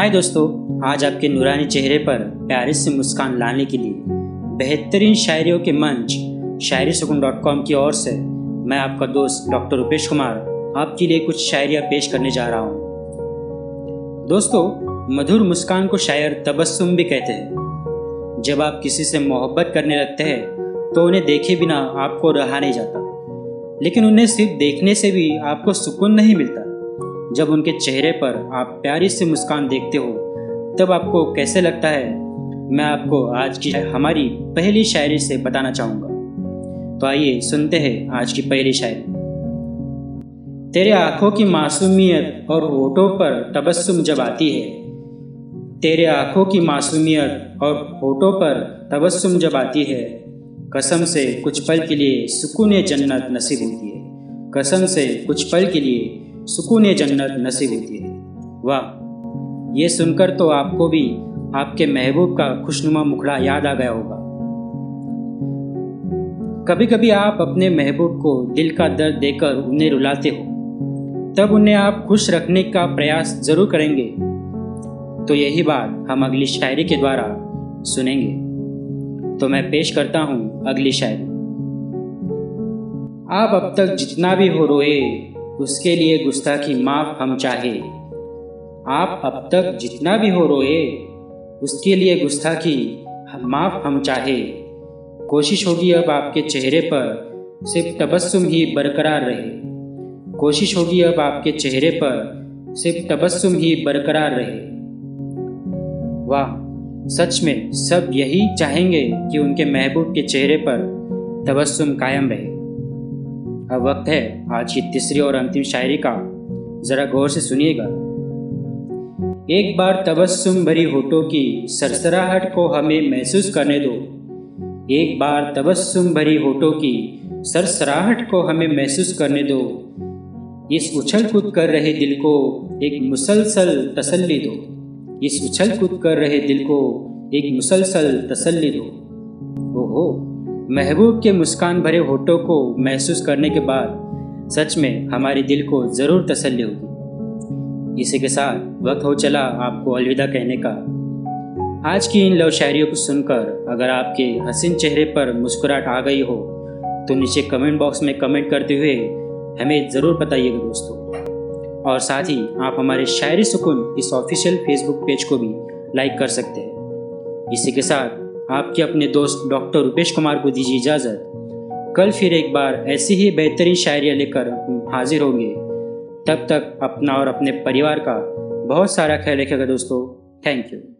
हाय दोस्तों, आज आपके नूरानी चेहरे पर प्यारे से मुस्कान लाने के लिए बेहतरीन शायरियों के मंच, शायरी सुकून डॉट कॉम की ओर से मैं आपका दोस्त डॉक्टर रुपेश कुमार आपके लिए कुछ शायरियाँ पेश करने जा रहा हूँ। दोस्तों, मधुर मुस्कान को शायर तबस्सुम भी कहते हैं। जब आप किसी से मोहब्बत करने लगते हैं तो उन्हें देखे बिना आपको रहा नहीं जाता। लेकिन उन्हें सिर्फ़ देखने से भी आपको सुकून नहीं मिलता। जब उनके चेहरे पर आप प्यारी से मुस्कान देखते हो, तब आपको कैसे लगता है? मैं आपको आज की हमारी पहली शायरी से बताना चाहूँगा। तो आइए सुनते हैं आज की पहली शायरी। तेरे आँखों की मासूमियत और होठों पर तबस्सुम जब आती है, तेरे आँखों की मासूमियत और होठों पर तबस्सुम जब आती है, कसम से कुछ पल के लिए सुकून जन्नत नसीब होती है। कसम से कुछ पल के लिए सुकून जन्नत नसीब होती है। वाह, ये सुनकर तो आपको भी आपके महबूब का खुशनुमा मुखड़ा याद आ गया होगा। कभी कभी आप अपने महबूब को दिल का दर्द देकर उन्हें रुलाते हो। तब उन्हें आप खुश रखने का प्रयास ज़रूर करेंगे। तो यही बात हम अगली शायरी के द्वारा सुनेंगे। तो मैं पेश करता हूँ अगली शायरी। आप अब तक जितना भी हो रोए उसके लिए गुस्ताखी माफ़ हम चाहे। आप अब तक जितना भी हो रोए, उसके लिए गुस्ताखी माफ़ हम चाहे। कोशिश होगी अब आपके चेहरे पर सिर्फ़ तबस्सुम ही बरकरार रहे। कोशिश होगी अब आपके चेहरे पर सिर्फ़ तबस्सुम ही बरकरार रहे। वाह, सच में सब यही चाहेंगे कि उनके महबूब के चेहरे पर तबस्सुम कायम रहे। अब वक्त है आज की तीसरी और अंतिम शायरी का। जरा गौर से सुनिएगा। एक बार तबस्सुम भरी होठों की सरसराहट को हमें महसूस करने दो। एक बार तबस्सुम भरी होठों की सरसराहट को हमें महसूस करने दो। इस उछल कूद कर रहे दिल को एक मुसलसल तसल्ली दो। इस उछल कूद कर रहे दिल को एक मुसलसल तसल्ली दो। ओहो! महबूब के मुस्कान भरे होठों को महसूस करने के बाद सच में हमारे दिल को ज़रूर तसल्ली होगी। इसी के साथ वक्त हो चला आपको अलविदा कहने का। आज की इन लव शायरियों को सुनकर अगर आपके हसीन चेहरे पर मुस्कुराहट आ गई हो तो नीचे कमेंट बॉक्स में कमेंट करते हुए हमें ज़रूर बताइएगा दोस्तों। और साथ ही आप हमारे शायरी सुकून इस ऑफिशियल फेसबुक पेज को भी लाइक कर सकते हैं। इसी के साथ आपके अपने दोस्त डॉक्टर रुपेश कुमार को दीजिए इजाज़त। कल फिर एक बार ऐसी ही बेहतरीन शायरियाँ लेकर हाजिर होंगे। तब तक अपना और अपने परिवार का बहुत सारा ख्याल रखेगा दोस्तों। Thank you.